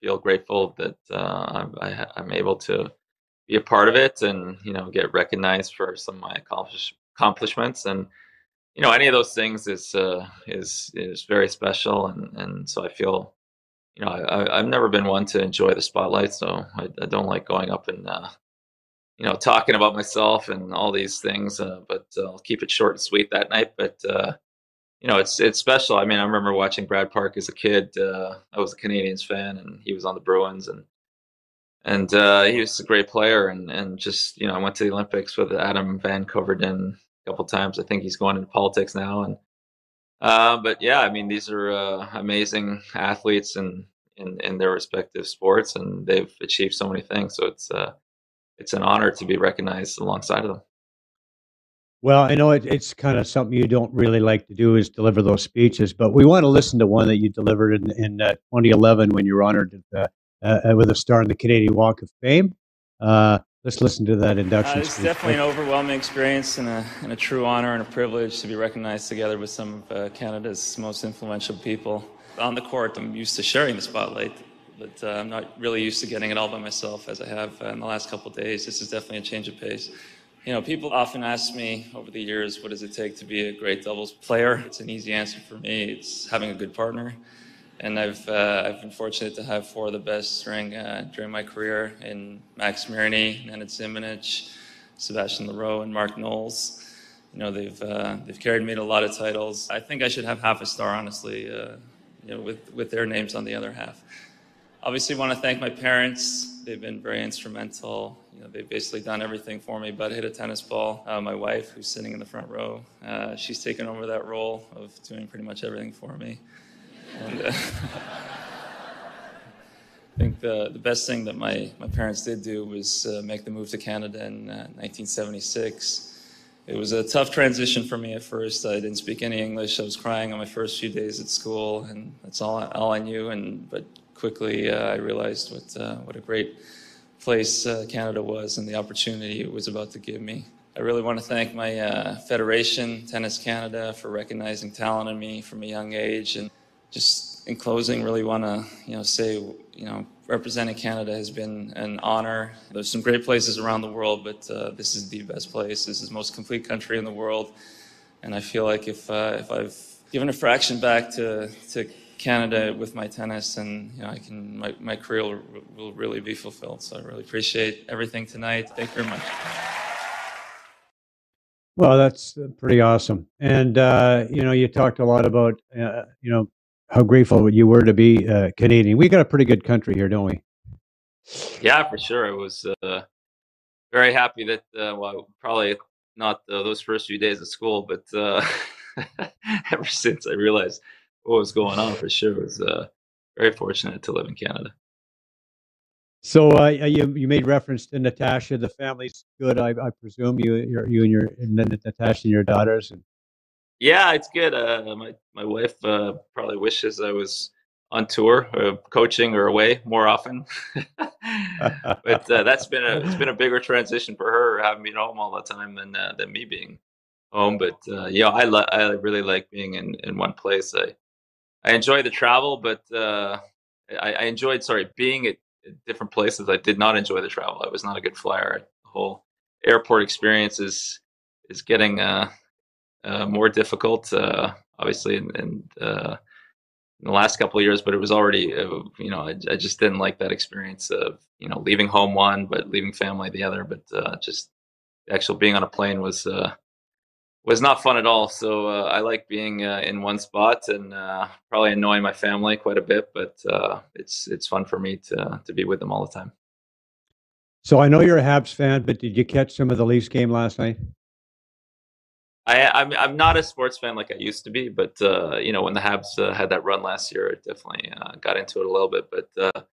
feel grateful that uh, I'm, I'm able to be a part of it and you know get recognized for some of my accomplish- accomplishments and you know any of those things is uh, is is very special and and so I feel you know I, I've never been one to enjoy the spotlight so I, I don't like going up and uh, you know talking about myself and all these things uh, but I'll keep it short and sweet that night but uh, you know it's it's special. I mean I remember watching Brad Park as a kid uh, I was a Canadiens fan and he was on the Bruins and and uh, he was a great player and and just you know I went to the Olympics with Adam Van Koeverden a couple times. I think he's going into politics now and uh, but yeah, I mean these are uh, amazing athletes and in, in their respective sports and they've achieved so many things. So it's uh, it's an honor to be recognized alongside of them. Well, I know it, it's kind of something you don't really like to do is deliver those speeches, but we want to listen to one that you delivered in, in uh, 2011 when you were honored uh, with a star in the Canadian Walk of Fame. Uh, let's listen to that Uh, induction it's speech. definitely an overwhelming experience and a, and a true honor and a privilege to be recognized together with some of uh, Canada's most influential people. On the court, I'm used to sharing the spotlight, but uh, I'm not really used to getting it all by myself as I have uh, in the last couple of days. This is definitely a change of pace. You know, people often ask me over the years, what does it take to be a great doubles player? It's an easy answer for me. It's having a good partner. And I've, uh, I've been fortunate to have four of the best during, uh, during my career in Max Mirnyi, Nenad Zimonjic, Sébastien Lareau, and Mark Knowles. You know, they've, uh, they've carried me to a lot of titles. I think I should have half a star, honestly, uh, you know, with, with their names on the other half. Obviously, want to thank my parents. They've been very instrumental. You know, they've basically done everything for me but hit a tennis ball. Uh, my wife, who's sitting in the front row, uh, she's taken over that role of doing pretty much everything for me. And, uh, I think the, the best thing that my, my parents did do was uh, make the move to Canada in uh, 1976. It was a tough transition for me at first. I didn't speak any English. I was crying on my first few days at school, and that's all I, all I knew. And but quickly, uh, I realized what uh, what a great place uh, Canada was and the opportunity it was about to give me. I really want to thank my uh, federation, Tennis Canada, for recognizing talent in me from a young age. And just in closing, really want to you know say you know representing Canada has been an honor. There's some great places around the world, but uh, this is the best place. This is the most complete country in the world. and I feel like if uh, if I've given a fraction back to to Canada with my tennis, and you know, I can my, my career will, will really be fulfilled. So I really appreciate everything tonight. Thank you very much. Well, that's pretty awesome. And uh, you know, you talked a lot about uh, you know how grateful you were to be uh, Canadian. We got a pretty good country here, don't we? Yeah, for sure. I was uh, very happy that uh, well, probably not those first few days of school, but ever since I realized what was going on, for sure, was very fortunate to live in Canada. So uh, you you made reference to Natasha. The family's good, I, I presume. You you you and your and Natasha and your daughters. And... Yeah, it's good. Uh, my my wife uh, probably wishes I was on tour, or coaching, or away more often. but uh, that's been a it's been a bigger transition for her having been home all the time than uh, than me being home. But uh, yeah, I lo- I really like being in in one place. I I enjoy the travel, but I, I enjoyed sorry being at different places. I did not enjoy the travel. I was not a good flyer. The whole airport experience is is getting uh, uh, more difficult, uh, obviously, in, in, uh, in, the last couple of years. But it was already, uh, you know, I, I, just didn't like that experience of you know leaving home one, but leaving family the other. But uh, just actual being on a plane was was not fun at all. So uh, I like being uh, in one spot and uh, probably annoying my family quite a bit, but uh, it's it's fun for me to to be with them all the time. So I know you're a Habs fan, but did you catch some of the Leafs game last night? I, I'm I'm not a sports fan like I used to be, but uh, you know when the Habs uh, had that run last year, I definitely got into it a little bit. But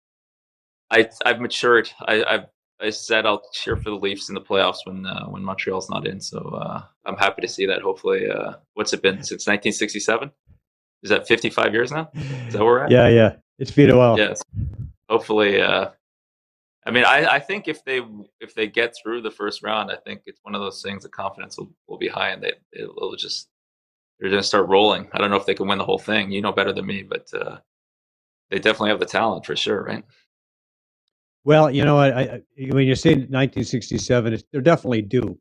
I I've matured. I, I've I said I'll cheer for the Leafs in the playoffs when uh, when Montreal's not in. So uh, I'm happy to see that. Hopefully, uh, what's it been since 1967? Is that 55 years now? Is that where we're at? Yeah, yeah. It's been a while. Yes. Hopefully, uh, I mean, I, I think if they if they get through the first round, I think it's one of those things. The confidence will, will be high, and they it'll just they're going to start rolling. I don't know if they can win the whole thing. You know better than me, but uh, they definitely have the talent for sure, right? Well, you know, I, I, when you say 1967, they're definitely due.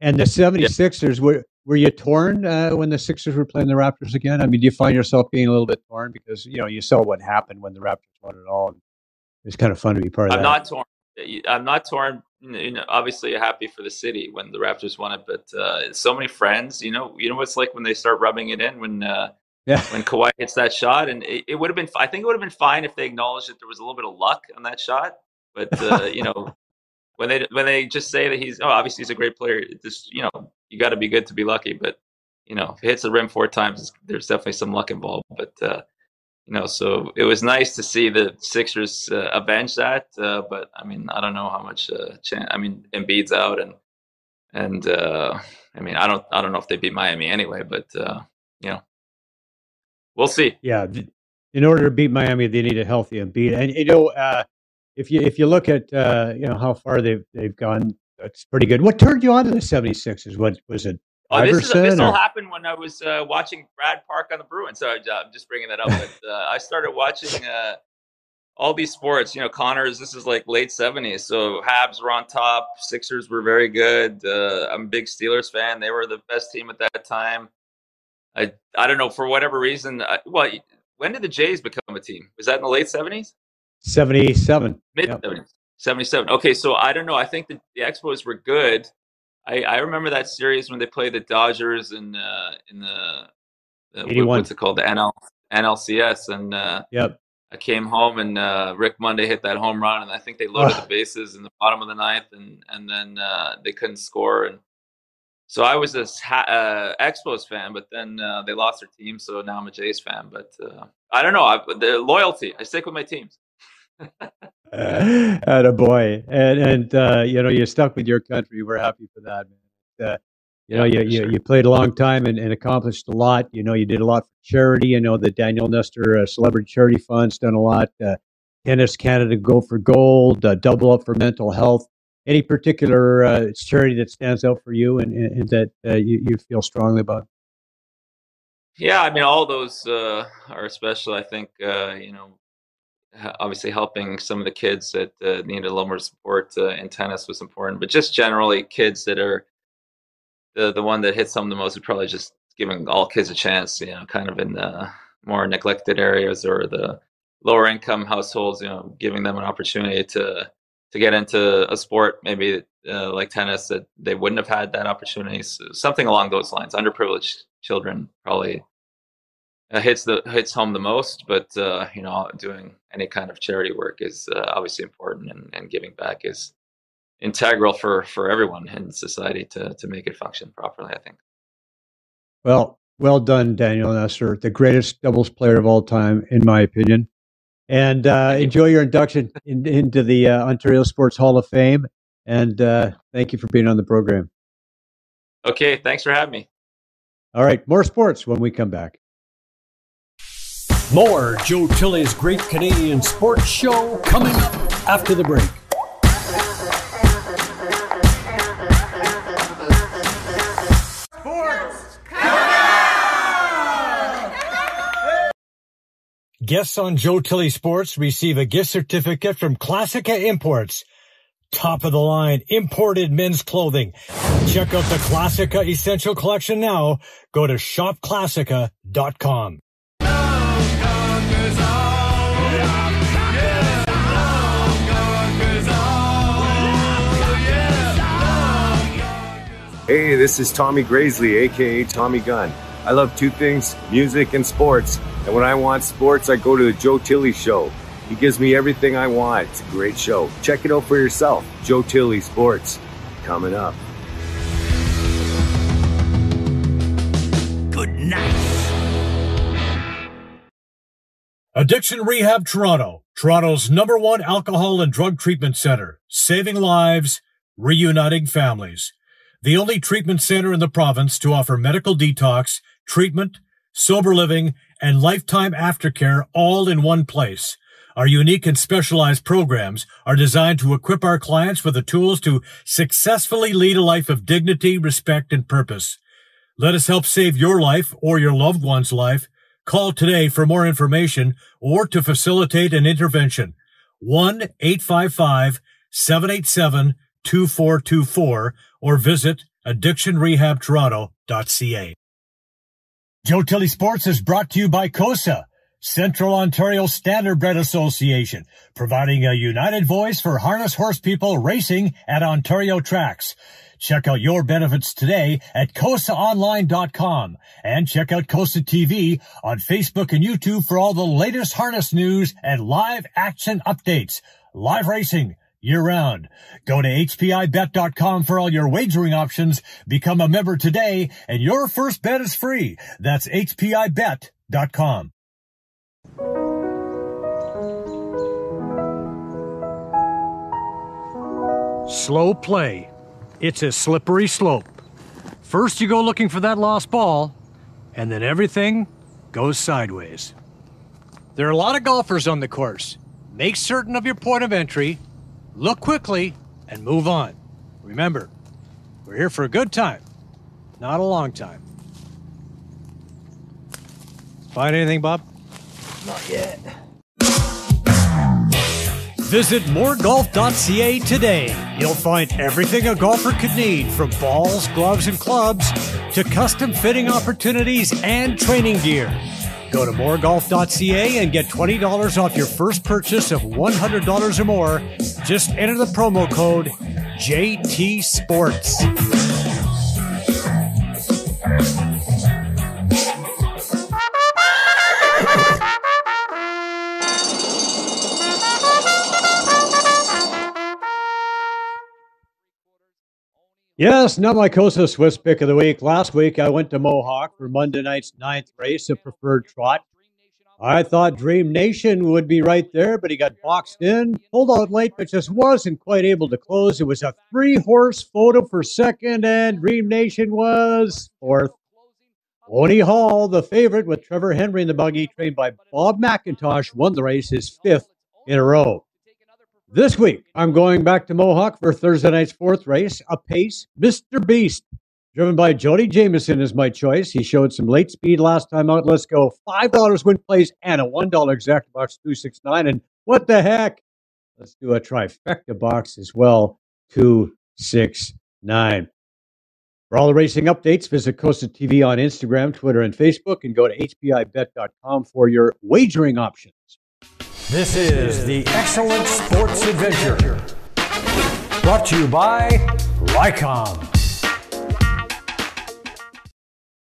And the 76ers, yeah. were, were you torn uh, when the Sixers were playing the Raptors again? I mean, do you find yourself being a little bit torn? Because, you know, you saw what happened when the Raptors won it all. It's kind of fun to be part of I'm that. I'm not torn. I'm not torn. You know, obviously, happy for the city when the Raptors won it, but uh, so many friends. You know, you know what's like when they start rubbing it in when uh, yeah. when Kawhi hits that shot, and it, it would have been. I think it would have been fine if they acknowledged that there was a little bit of luck on that shot. But uh, you know, when they when they just say that he's oh obviously he's a great player, just you know you got to be good to be lucky. But you know, if he hits the rim four times, there's definitely some luck involved. But uh, you know, so it was nice to see the Sixers uh, avenge that. Uh, but I mean, I don't know how much uh, chance. I mean, Embiid's out, and and uh, I mean, I don't I don't know if they beat Miami anyway. But uh, you know, we'll see. Yeah, in order to beat Miami, they need a healthy Embiid, and you know. Uh, if you if you look at uh, you know how far they've they've gone, that's pretty good. What turned you on to the 76ers? What was it? Oh, this, is, this all happened when I was uh, watching Brad Park on the Bruins. So I'm just bringing that up. But uh, I started watching uh, all these sports. You know, Connors. This is like late 70s. So Habs were on top. Sixers were very good. Uh, I'm a big Steelers fan. They were the best team at that time. I I don't know for whatever reason. I, well, when did the Jays become a team? Was that in the late 70s? 77. Mid yep. 77. Okay, so I don't know. I think the, the Expos were good. I, I remember that series when they played the Dodgers in uh, in the, the 81. what's it called the NL NLCS and uh, yep. I came home and uh, Rick Monday hit that home run and I think they loaded the bases in the bottom of the ninth and and then uh, they couldn't score and so I was this ha- uh, Expos fan, but then uh, they lost their team, so now I'm a Jays fan. But uh, I don't know. I, the loyalty, I stick with my teams at a boy, and and uh, you know you're stuck with your country. We're happy for that, man. Uh, you know, you, you, you played a long time and, and, accomplished a lot. You know, you did a lot for charity. You know, the Daniel Nestor uh, Celebrity Charity Fund's done a lot. Uh, Tennis Canada Go for Gold, uh, Double Up for Mental Health. Any particular uh, charity that stands out for you and, and that uh, you, you feel strongly about? Yeah, I mean, all those uh, are special. I think you know obviously helping some of the kids that uh, needed a little more support uh, in tennis was important but just generally kids that are the the one that hits some of the most would probably just giving all kids a chance. You know, kind of in the more neglected areas or the lower income households. You know, giving them an opportunity to to get into a sport maybe uh, like tennis that they wouldn't have had that opportunity. So something along those lines. Underprivileged children probably uh, hits the hits home the most. But uh, you know, doing any kind of charity work is uh, obviously important, and, and giving back is integral for for everyone in society to to make it function properly. I think. Well, well done, Daniel Nestor, the greatest doubles player of all time, in my opinion. And uh, enjoy your induction in, into the uh, Ontario Sports Hall of Fame. And uh, thank you for being on the program. Okay, thanks for having me. All right, more sports when we come back. More Joe Tilley's Great Canadian Sports Show coming up after the break. Guests on Joe Tilley Sports receive a gift certificate from Classica Imports. Top of the line imported men's clothing. Check out the Classica Essential Collection now. Go to shopclassica.com. Hey, this is Tommy Graisley, aka Tommy Gunn. I love two things music and sports. And when I want sports, I go to the Joe Tilley Show. He gives me everything I want. It's a great show. Check it out for yourself. Joe Tilley Sports. Coming up. Good night. Addiction Rehab Toronto, Toronto's number one alcohol and drug treatment center, saving lives, reuniting families. The only treatment center in the province to offer medical detox, treatment, sober living, and lifetime aftercare all in one place. Our unique and specialized programs are designed to equip our clients with the tools to successfully lead a life of dignity, respect, and purpose. Let us help save your life or your loved one's life. Call today for more information or to facilitate an intervention. 1-855-787-2424 or visit addictionrehabtoronto.ca. Joe Tilley Sports is brought to you by COSA, Central Ontario Standardbred Association, providing a united voice for harness horse people racing at Ontario tracks. Check out your benefits today at COSAOnline.com and check out COSA TV on Facebook and YouTube for all the latest harness news and live action updates. Live racing, year round. Go to hpibet.com for all your wagering options. Become a member today and your first bet is free. That's hpibet.com. Slow play. It's a slippery slope. First you go looking for that lost ball, and then everything goes sideways. There are a lot of golfers on the course. Make certain of your point of entry look quickly, and move on. Remember, we're here for a good time, not a long time. Find anything, Bob? Not yet. Visit moregolf.ca today. You'll find everything a golfer could need from balls, gloves, and clubs to custom fitting opportunities and training gear. Go to moregolf.ca and get $20 off your first purchase of $100 or more. Just enter the promo code JT Sports. Yes, COSA Swiss pick of the week. Last week I went to Mohawk for Monday night's ninth race, a preferred trot. I thought Dream Nation would be right there, but he got boxed in, pulled out late, but just wasn't quite able to close. It was a three horse photo for second, and Dream Nation was fourth. Oni Hall, the favorite with Trevor Henry in the buggy, trained by Bob McIntosh, won the race, his fifth in a row. This week, I'm going back to Mohawk for Thursday night's fourth race, a pace, Mr. Beast. Driven by Jody Jamieson is my choice. He showed some late speed last time out. Let's go. $5 win place and a $1 exact box 269. And what the heck? Let's do a trifecta box as well. 269. For all the racing updates, visit COSA TV on Instagram, Twitter, and Facebook, and go to hpibet.com for your wagering options. This is the Excellent Sports Adventure. Brought to you by Rycom.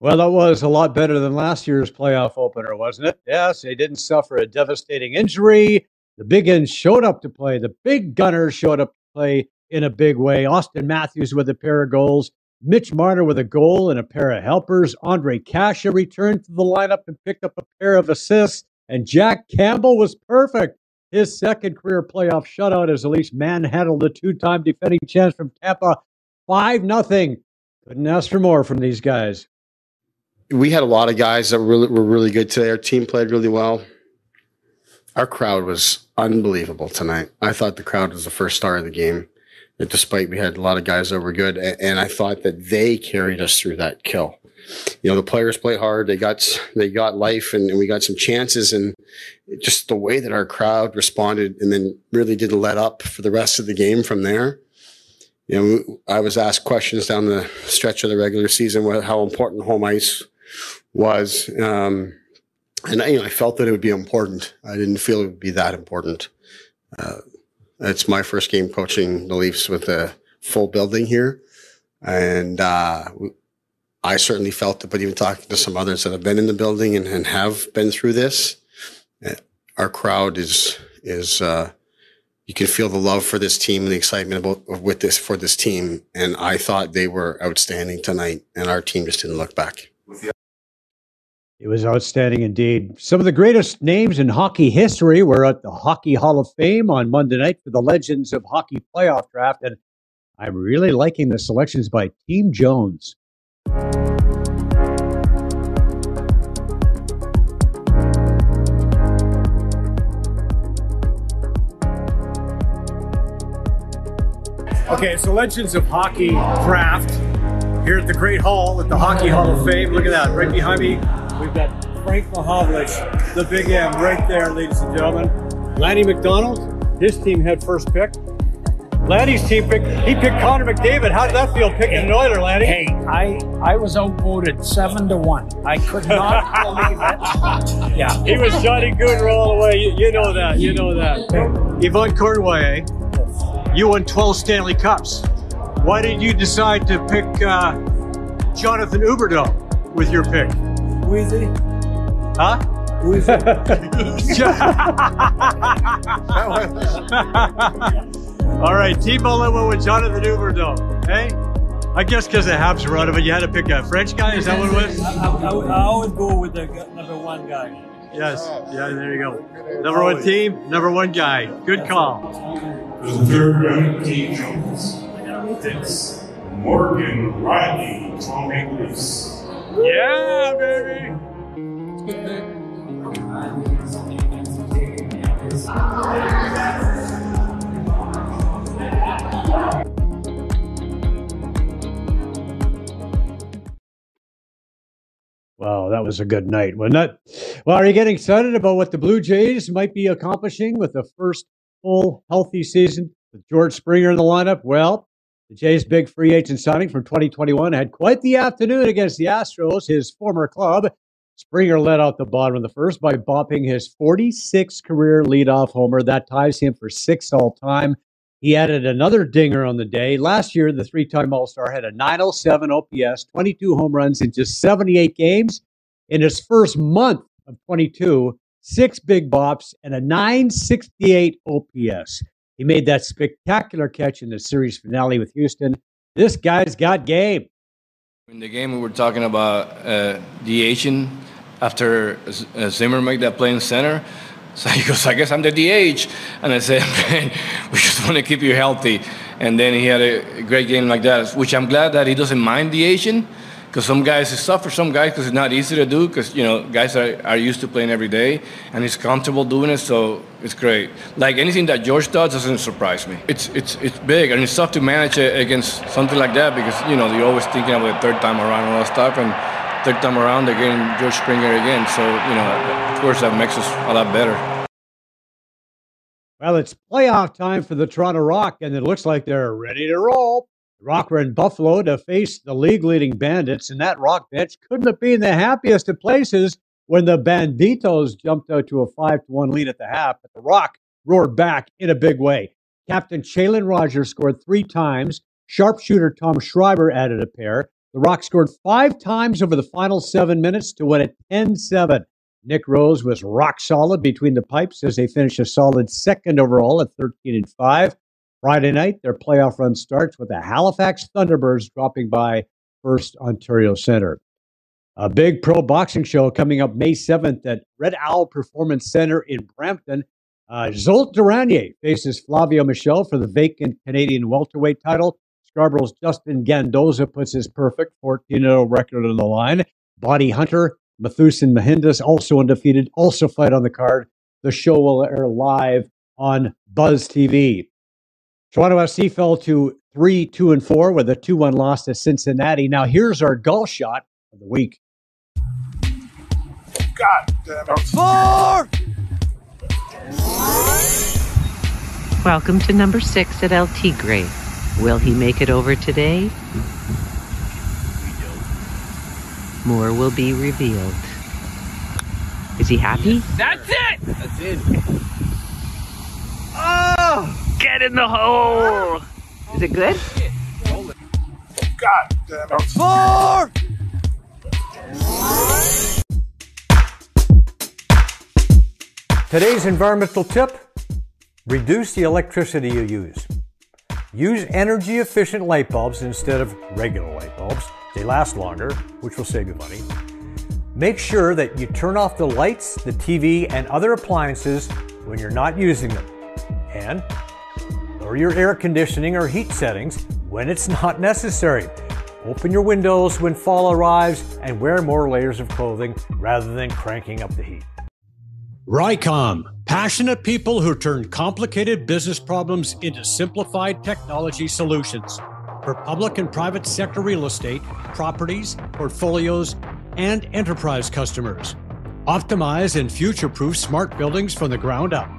Well, that was a lot better than last year's playoff opener, wasn't it? Yes, they didn't suffer a devastating injury. The big ends showed up to play. The big gunners showed up to play in a big way. Auston Matthews with a pair of goals. Mitch Marner with a goal and a pair of helpers. Ondrej Kase returned to the lineup and picked up a pair of assists. And Jack Campbell was perfect. His second career playoff shutout as Elise manhandled the two-time defending champs from Tampa 5 nothing. Couldn't ask for more from these guys. We had a lot of guys that were really, were really good today. Our team played really well. Our crowd was unbelievable tonight. I thought the crowd was the first star of the game despite we had a lot of guys that were good. And I thought that they carried us through that kill. You know, the players play hard. They got, they got life and, and we got some chances and just the way that our crowd responded and then really didn't let up for the rest of the game from there. You know, I was asked questions down the stretch of the regular season, how important home ice was. Um, and you know, I felt that it would be important. I didn't feel it would be that important. Uh, it's my first game coaching the Leafs with a full building here. And uh, I certainly felt it, but even talking to some others that have been in the building and, and have been through this, eh, our crowd is, is, uh, you can feel the love for this team and the excitement about with this for this team. And I thought they were outstanding tonight, and our team just didn't look back. It was outstanding indeed. Some of the greatest names in hockey history were at the Hockey Hall of Fame on Monday night for the Legends of Hockey playoff draft. And I'm really liking the selections by Team Jones. Okay, so Legends of Hockey draft here at the Great Hall at the Hockey Hall of Fame. Look at that, right behind me. We've got Frank Mahovlich, the big M, right there, ladies and gentlemen. Lanny McDonald, his team had first pick. Lanny's team picked, he picked Connor McDavid. How did that feel picking an Oiler, Lanny? Hey, I, I was outvoted seven to one. I could not believe it. Yeah. He was Johnny Gooder all the way. You, you know that. You know that. Yvan Cournoyer, you won 12 Stanley Cups. Why did you decide to pick uh, Jonathan Huberdeau with your pick? Wheezy? Huh? Wheezy? All right, T-Ball went with Jonathan Huberdeau. Hey? I guess because the Habs are out of it, you had to pick a French guy? Is that what it was? I, I, I always go with the number one guy. Yes. Yeah, there you go. Number one team, number one guy. Good call. The third round, Team Jones. It's Morgan Rielly, Toronto Maple Yeah, baby. That was a good night, wasn't it? Well, are you getting excited about what the Blue Jays might be accomplishing with the first full healthy season with George Springer in the lineup? Well, the Jays' big free agent signing from 2021 had quite the afternoon against the Astros, his former club. Springer led out the bottom of the first by bopping his 46th career leadoff homer. That ties him for sixth all time. He added another dinger on the day. Last year, the three time All Star had a 907 OPS, 22 home runs in just 78 games. In his first month of 22, six big bops and a 968 OPS. He made that spectacular catch in the series finale with Houston. This guy's got game. In the game, we were talking about uh, DHing after uh, Zimmer made that play in center. So he goes, I guess I'm the DH. And I said, man, we just want to keep you healthy. And then he had a great game like that, which I'm glad that he doesn't mind DHing because some guys it's tough for some guys because it's not easy to do because you know guys are, are used to playing every day and he's comfortable doing it so it's great. Like anything that george does doesn't surprise me. It's it's it's big and it's tough to manage against something like that because you know you're always thinking about the third time around and all that stuff and third time around they're george springer again so you know of course that makes us a lot better. Well it's playoff time for the toronto rock and it looks like they're ready to roll Rock were in Buffalo to face the league leading Bandits, and that Rock bench couldn't have been the happiest of places when the Banditos jumped out to a 5 to 1 lead at the half. But the Rock roared back in a big way. Captain Challen Rogers scored three times. Sharpshooter Tom Schreiber added a pair. The Rock scored five times over the final seven minutes to win at 10 7. Nick Rose was rock solid between the pipes as they finished a solid second overall at 13 and 5. Friday night, their playoff run starts with the Halifax Thunderbirds dropping by First Ontario Center. A big pro boxing show coming up May 7th at Red Owl Performance Center in Brampton. Uh, Zsolt Duranier faces Flavio Michel for the vacant Canadian welterweight title. Scarborough's Justin Gandoza puts his perfect 14 0 record on the line. Body Hunter, Mathusin Mahindas, also undefeated, also fight on the card. The show will air live on Buzz TV. Toronto FC fell to 3 2 and 4 with a 2 1 loss to Cincinnati. Now, here's our goal shot of the week. God damn it. Four! Welcome to number six at El Tigre. Will he make it over today? More will be revealed. Is he happy? That's it! That's it. Oh! Get in the hole! Is it good? God damn it. Four! Today's environmental tip reduce the electricity you use. Use energy efficient light bulbs instead of regular light bulbs. They last longer, which will save you money. Make sure that you turn off the lights, the TV, and other appliances when you're not using them. And lower your air conditioning or heat settings when it's not necessary. Open your windows when fall arrives and wear more layers of clothing rather than cranking up the heat. Rycom, passionate people who turn complicated business problems into simplified technology solutions for public and private sector real estate, properties, portfolios, and enterprise customers. Optimize and future proof smart buildings from the ground up.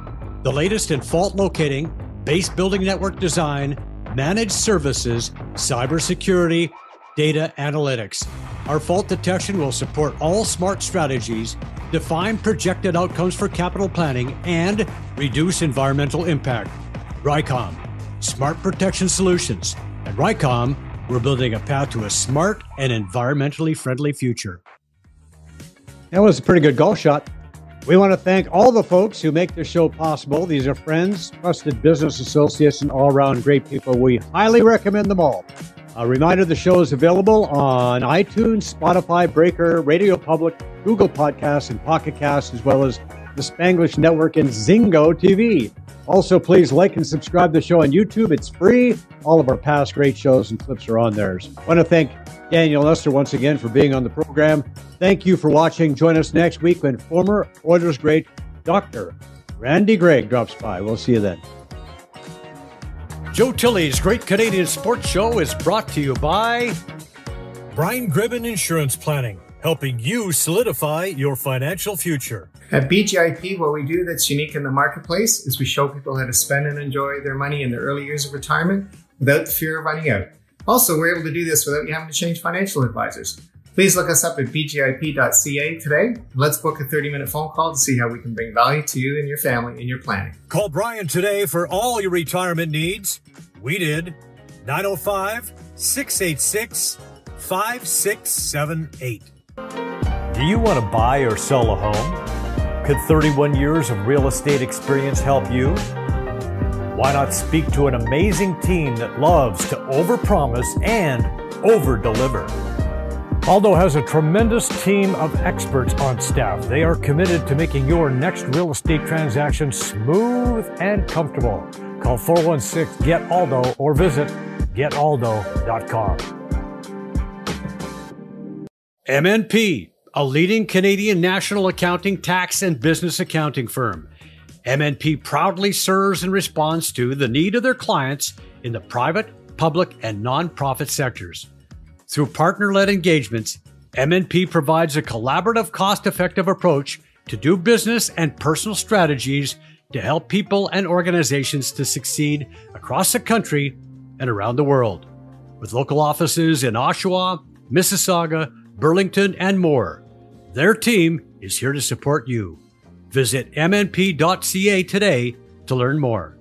The latest in fault locating, base building network design, managed services, cybersecurity, data analytics. Our fault detection will support all smart strategies, define projected outcomes for capital planning, and reduce environmental impact. Rycom, Smart Protection Solutions. At Rycom, we're building a path to a smart and environmentally friendly future. That was a pretty good golf shot. We want to thank all the folks who make the show possible. These are friends, trusted business associates, and all around great people. We highly recommend them all. A reminder the show is available on iTunes, Spotify, Breaker, Radio Public, Google Podcasts, and Pocket Casts, as well as the Spanglish Network and Zingo TV. Also, please like and subscribe to the show on YouTube. It's free. All of our past great shows and clips are on there. I want to thank Daniel Nestor once again for being on the program. Thank you for watching. Join us next week when former Oilers great Dr. Randy Gregg drops by. We'll see you then. Joe Tilley's Great Canadian Sports Show is brought to you by Brian Gribben Insurance Planning, helping you solidify your financial future. At BGIP, what we do that's unique in the marketplace is we show people how to spend and enjoy their money in the early years of retirement without the fear of running out. Also, we're able to do this without you having to change financial advisors. Please look us up at bgip.ca today. Let's book a 30 minute phone call to see how we can bring value to you and your family in your planning. Call Brian today for all your retirement needs. We did 905 686 5678. Do you want to buy or sell a home? Could 31 years of real estate experience help you? Why not speak to an amazing team that loves to overpromise and overdeliver? Aldo has a tremendous team of experts on staff. They are committed to making your next real estate transaction smooth and comfortable. Call 416 GET ALDO or visit getaldo.com. MNP, a leading Canadian national accounting, tax, and business accounting firm. MNP proudly serves and responds to the need of their clients in the private, public, and nonprofit sectors. Through partner led engagements, MNP provides a collaborative, cost effective approach to do business and personal strategies to help people and organizations to succeed across the country and around the world. with local offices in Oshawa, Mississauga, Burlington, and more. Their team is here to support you. Visit mnp.ca today to learn more.